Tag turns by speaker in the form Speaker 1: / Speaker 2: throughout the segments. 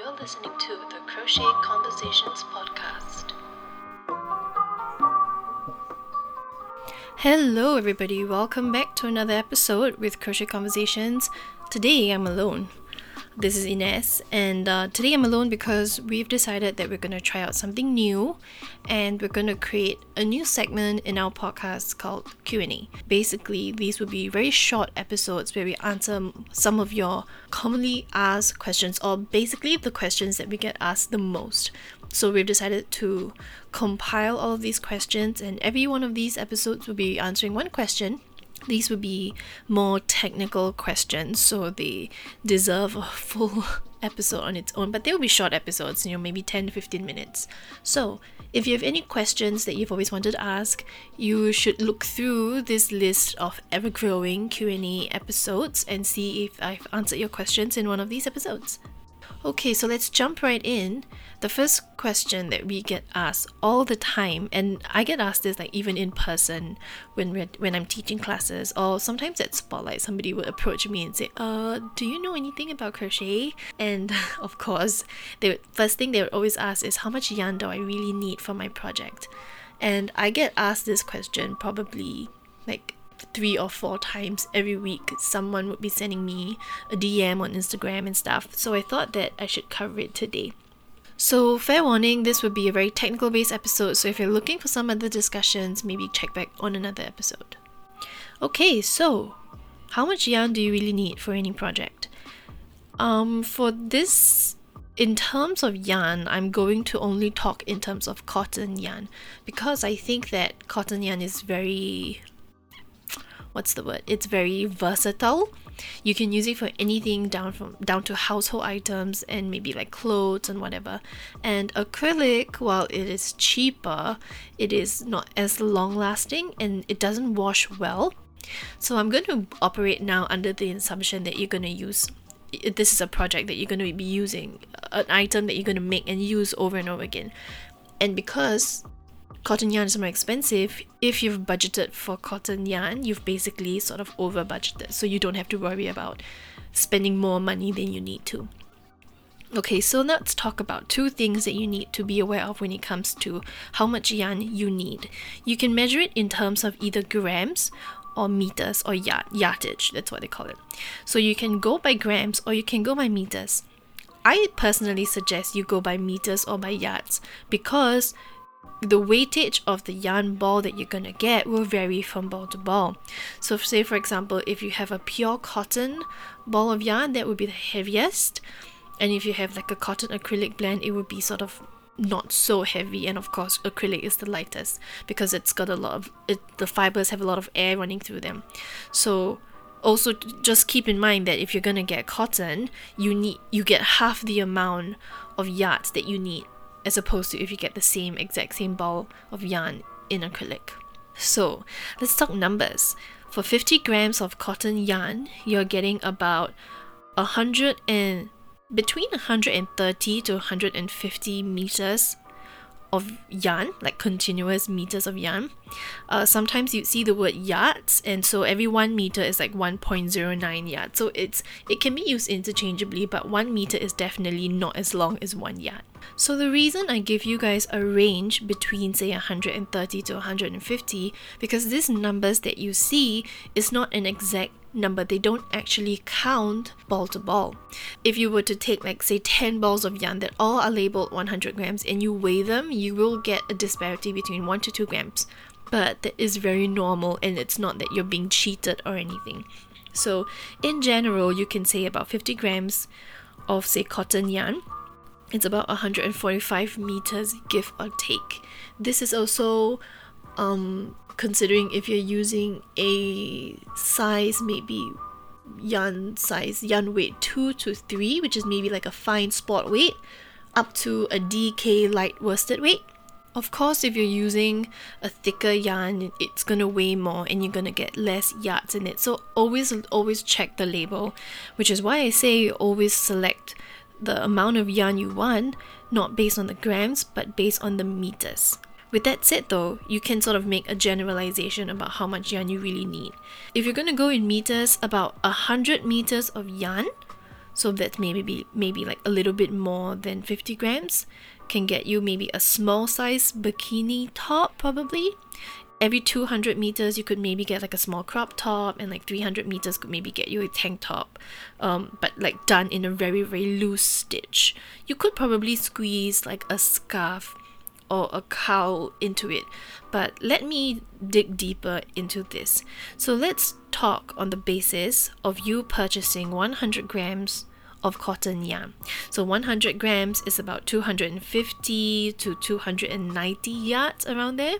Speaker 1: You're listening to the Crochet Conversations podcast. Hello, everybody. Welcome back to another episode with Crochet Conversations. Today I'm alone. This is Ines, and uh, today I'm alone because we've decided that we're going to try out something new, and we're going to create a new segment in our podcast called Q&A. Basically, these will be very short episodes where we answer some of your commonly asked questions, or basically the questions that we get asked the most. So we've decided to compile all of these questions, and every one of these episodes will be answering one question these would be more technical questions, so they deserve a full episode on its own, but they will be short episodes, you know, maybe 10 to 15 minutes. So, if you have any questions that you've always wanted to ask, you should look through this list of ever-growing Q&A episodes and see if I've answered your questions in one of these episodes. Okay, so let's jump right in. The first question that we get asked all the time, and I get asked this like even in person when we're, when I'm teaching classes, or sometimes at Spotlight, somebody would approach me and say, "Uh, do you know anything about crochet?" And of course, the first thing they would always ask is, "How much yarn do I really need for my project?" And I get asked this question probably like three or four times every week someone would be sending me a DM on Instagram and stuff. So I thought that I should cover it today. So, fair warning, this would be a very technical based episode, so if you're looking for some other discussions, maybe check back on another episode. Okay, so how much yarn do you really need for any project? Um, for this, in terms of yarn, I'm going to only talk in terms of cotton yarn because I think that cotton yarn is very what's the word? It's very versatile. You can use it for anything down from down to household items and maybe like clothes and whatever. And acrylic, while it is cheaper, it is not as long lasting and it doesn't wash well. So I'm going to operate now under the assumption that you're going to use this is a project that you're going to be using an item that you're going to make and use over and over again. And because cotton yarn is more expensive, if you've budgeted for cotton yarn, you've basically sort of over budgeted. So you don't have to worry about spending more money than you need to. Okay, so let's talk about two things that you need to be aware of when it comes to how much yarn you need. You can measure it in terms of either grams or meters or yard, yardage, that's what they call it. So you can go by grams or you can go by meters. I personally suggest you go by meters or by yards because the weightage of the yarn ball that you're gonna get will vary from ball to ball. So, say for example, if you have a pure cotton ball of yarn, that would be the heaviest, and if you have like a cotton acrylic blend, it would be sort of not so heavy. And of course, acrylic is the lightest because it's got a lot of it, the fibers have a lot of air running through them. So also just keep in mind that if you're gonna get cotton, you need you get half the amount of yards that you need as opposed to if you get the same exact same ball of yarn in acrylic. So let's talk numbers. For 50 grams of cotton yarn, you're getting about 100 and between 130 to 150 meters of yarn, like continuous meters of yarn. Uh, sometimes you see the word yards, and so every one meter is like 1.09 yards. So it's it can be used interchangeably, but one meter is definitely not as long as one yard. So the reason I give you guys a range between say 130 to 150 because these numbers that you see is not an exact number they don't actually count ball to ball. If you were to take like say 10 balls of yarn that all are labeled 100 grams and you weigh them you will get a disparity between 1 to 2 grams. But that is very normal and it's not that you're being cheated or anything. So in general you can say about 50 grams of say cotton yarn. It's about 145 meters give or take. This is also um, considering if you're using a size maybe yarn size yarn weight 2 to 3 which is maybe like a fine sport weight up to a DK light worsted weight. Of course if you're using a thicker yarn it's gonna weigh more and you're gonna get less yards in it. So always always check the label which is why I say always select the amount of yarn you want not based on the grams but based on the meters with that said, though, you can sort of make a generalization about how much yarn you really need. If you're going to go in meters, about 100 meters of yarn so that's maybe be, maybe like a little bit more than 50 grams can get you maybe a small size bikini top probably. Every 200 meters you could maybe get like a small crop top and like 300 meters could maybe get you a tank top. Um, but like done in a very very loose stitch. You could probably squeeze like a scarf or a cowl into it but let me dig deeper into this so let's talk on the basis of you purchasing 100 grams of cotton yarn. So 100 grams is about 250 to 290 yards around there.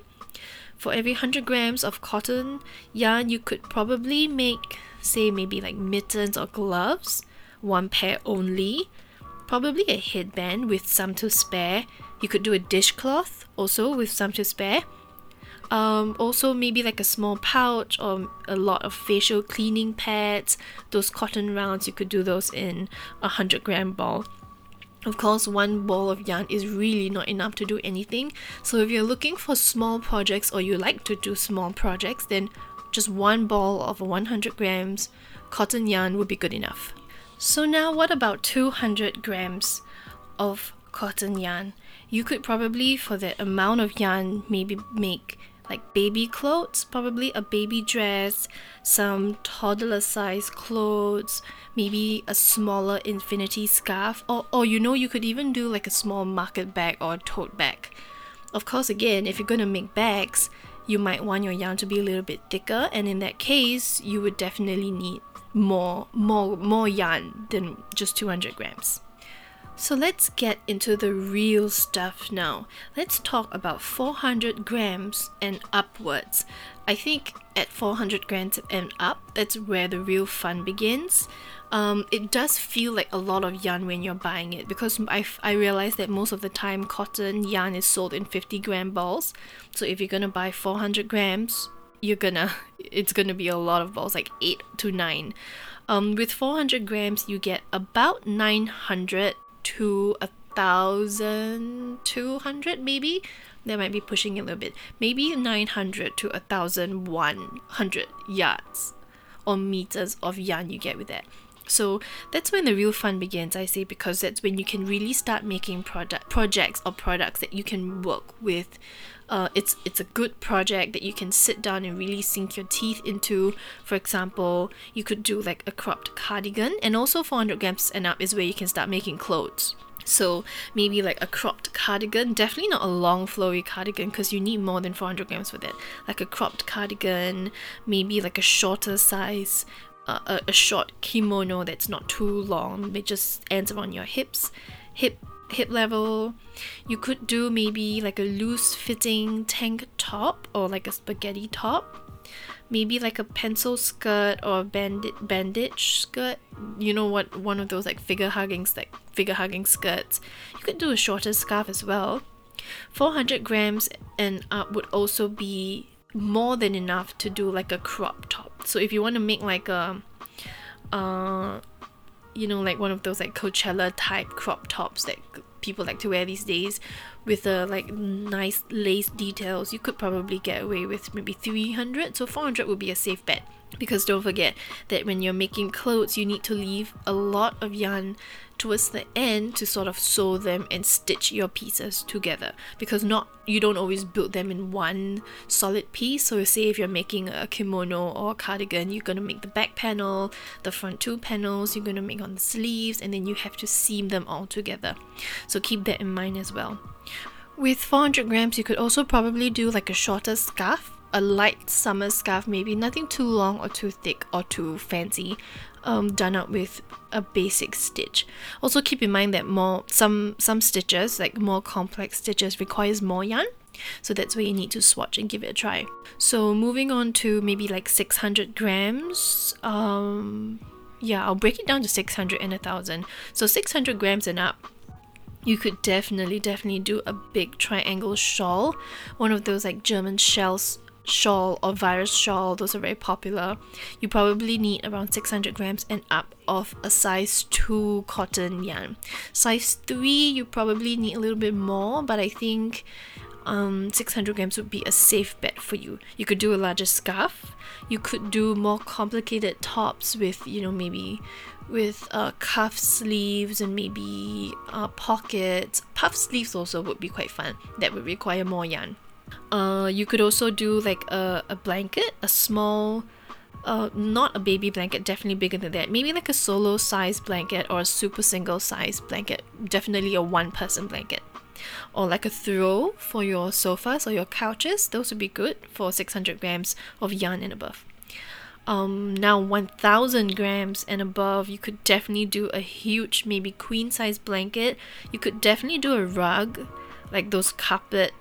Speaker 1: For every 100 grams of cotton yarn, you could probably make, say, maybe like mittens or gloves, one pair only. Probably a headband with some to spare. You could do a dishcloth also with some to spare. Um, also, maybe like a small pouch or a lot of facial cleaning pads, those cotton rounds, you could do those in a 100 gram ball. Of course, one ball of yarn is really not enough to do anything. So, if you're looking for small projects or you like to do small projects, then just one ball of 100 grams cotton yarn would be good enough. So, now what about 200 grams of cotton yarn? You could probably, for that amount of yarn, maybe make like baby clothes, probably a baby dress, some toddler size clothes, maybe a smaller infinity scarf, or, or you know, you could even do like a small market bag or tote bag. Of course, again, if you're going to make bags, you might want your yarn to be a little bit thicker, and in that case, you would definitely need more, more, more yarn than just 200 grams. So let's get into the real stuff now. Let's talk about 400 grams and upwards. I think at 400 grams and up, that's where the real fun begins. Um, it does feel like a lot of yarn when you're buying it because I, I realize that most of the time cotton yarn is sold in 50 gram balls. So if you're gonna buy 400 grams, you're gonna it's gonna be a lot of balls, like eight to nine. Um, with 400 grams, you get about 900 to a thousand two hundred maybe. That might be pushing a little bit. Maybe 900 to a thousand one hundred yards or meters of yarn you get with that. So that's when the real fun begins i say because that's when you can really start making product projects or products that you can work with uh, it's it's a good project that you can sit down and really sink your teeth into. For example, you could do like a cropped cardigan, and also 400 grams and up is where you can start making clothes. So maybe like a cropped cardigan, definitely not a long flowy cardigan because you need more than 400 grams for that. Like a cropped cardigan, maybe like a shorter size, a, a short kimono that's not too long, it just ends around your hips, hip hip level. You could do maybe like a loose fitting tank top or like a spaghetti top. Maybe like a pencil skirt or bandit bandage skirt. You know what? One of those like figure hugging like figure hugging skirts. You could do a shorter scarf as well. 400 grams and up would also be more than enough to do like a crop top. So if you want to make like a uh you know, like one of those like Coachella type crop tops that people like to wear these days with the like nice lace details, you could probably get away with maybe 300. So 400 would be a safe bet. Because don't forget that when you're making clothes, you need to leave a lot of yarn towards the end to sort of sew them and stitch your pieces together. Because not you don't always build them in one solid piece. So say if you're making a kimono or a cardigan you're going to make the back panel the front two panels you're going to make on the sleeves and then you have to seam them all together. So keep that in mind as well with 400 grams you could also probably do like a shorter scarf a light summer scarf, maybe nothing too long or too thick or too fancy, um, done up with a basic stitch. Also keep in mind that more some some stitches, like more complex stitches, requires more yarn. So that's where you need to swatch and give it a try. So moving on to maybe like 600 grams. Um, yeah, I'll break it down to 600 and a thousand. So 600 grams and up you could definitely definitely do a big triangle shawl one of those like german shells shawl or virus shawl, those are very popular. You probably need around 600 grams and up of a size 2 cotton yarn. Size 3, you probably need a little bit more, but I think um, 600 grams would be a safe bet for you. You could do a larger scarf. You could do more complicated tops with, you know, maybe with uh, cuff sleeves and maybe uh, pockets. Puff sleeves also would be quite fun. That would require more yarn. Uh, you could also do like a, a blanket, a small, uh, not a baby blanket, definitely bigger than that. Maybe like a solo size blanket or a super single size blanket. Definitely a one person blanket. Or like a throw for your sofas or your couches. Those would be good for 600 grams of yarn and above. Um, now 1000 grams and above, you could definitely do a huge, maybe queen size blanket. You could definitely do a rug, like those carpet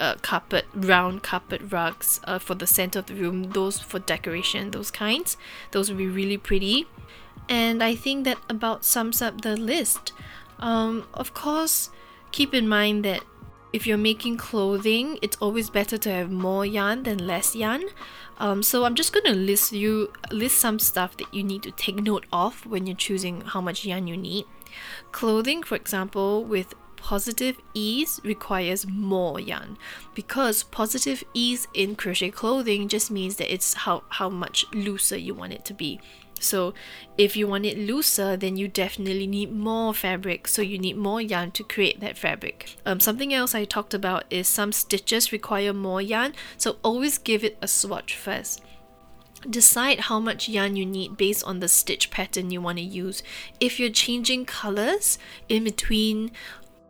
Speaker 1: uh, carpet, round carpet rugs uh, for the center of the room, those for decoration, those kinds. Those would be really pretty. And I think that about sums up the list. Um, of course, keep in mind that if you're making clothing, it's always better to have more yarn than less yarn. Um, so I'm just gonna list you list some stuff that you need to take note of when you're choosing how much yarn you need. Clothing, for example, with positive ease requires more yarn because positive ease in crochet clothing just means that it's how, how much looser you want it to be. So if you want it looser, then you definitely need more fabric. So you need more yarn to create that fabric. Um, something else I talked about is some stitches require more yarn. So always give it a swatch first. Decide how much yarn you need based on the stitch pattern you want to use. If you're changing colors in between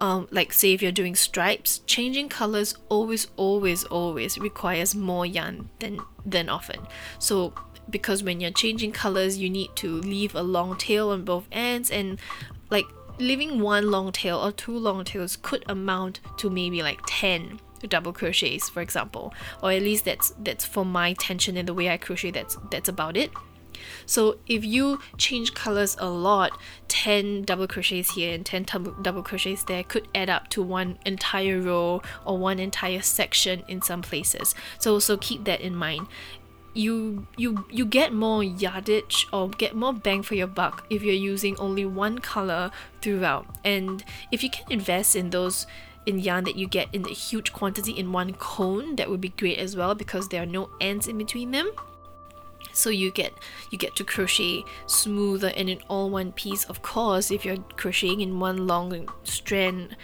Speaker 1: um, like say if you're doing stripes, changing colors always, always, always requires more yarn than than often. So because when you're changing colors, you need to leave a long tail on both ends, and like leaving one long tail or two long tails could amount to maybe like ten double crochets, for example, or at least that's that's for my tension and the way I crochet. That's that's about it. So if you change colors a lot, 10 double crochets here and 10 double crochets there could add up to one entire row or one entire section in some places. So so keep that in mind you you you get more yardage or get more bang for your buck if you're using only one color throughout. And if you can invest in those in yarn that you get in a huge quantity in one cone that would be great as well because there are no ends in between them. So you get you get to crochet smoother and in all one piece. Of course if you're crocheting in one long strand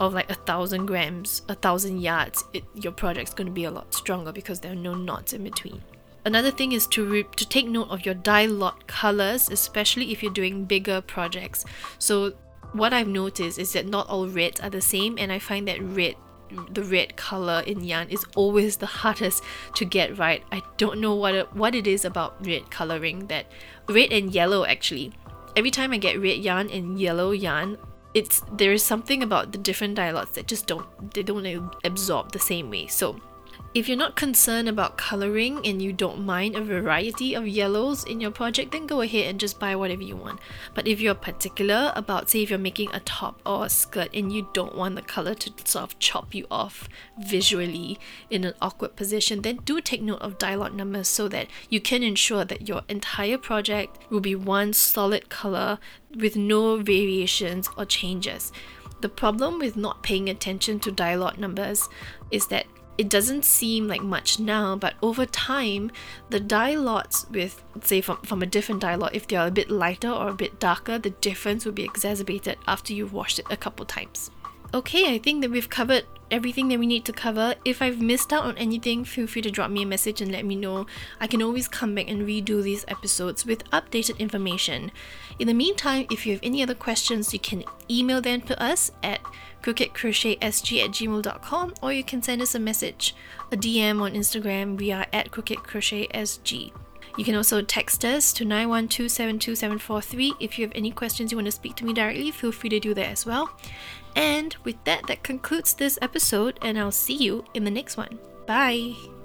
Speaker 1: of like a thousand grams a thousand yards it, your project's going to be a lot stronger because there are no knots in between Another thing is to re- to take note of your dye lot colors, especially if you're doing bigger projects. So what I've noticed is that not all reds are the same, and I find that red the red color in yarn is always the hardest to get right. I don't know what it, what it is about red coloring that red and yellow actually. Every time I get red yarn and yellow yarn, it's there is something about the different lots that just don't they don't absorb the same way. So if you're not concerned about coloring and you don't mind a variety of yellows in your project, then go ahead and just buy whatever you want. But if you're particular about, say, if you're making a top or a skirt and you don't want the color to sort of chop you off visually in an awkward position, then do take note of lot numbers so that you can ensure that your entire project will be one solid color with no variations or changes. The problem with not paying attention to lot numbers is that it doesn't seem like much now, but over time, the dye lots with, say, from, from a different dye lot, if they are a bit lighter or a bit darker, the difference will be exacerbated after you've washed it a couple times. Okay, I think that we've covered everything that we need to cover. If I've missed out on anything, feel free to drop me a message and let me know. I can always come back and redo these episodes with updated information. In the meantime, if you have any other questions, you can email them to us at crookedcrochetsg at gmail.com or you can send us a message, a DM on Instagram. We are at crookedcrochetsg. You can also text us to 912 If you have any questions you want to speak to me directly, feel free to do that as well. And with that, that concludes this episode, and I'll see you in the next one. Bye!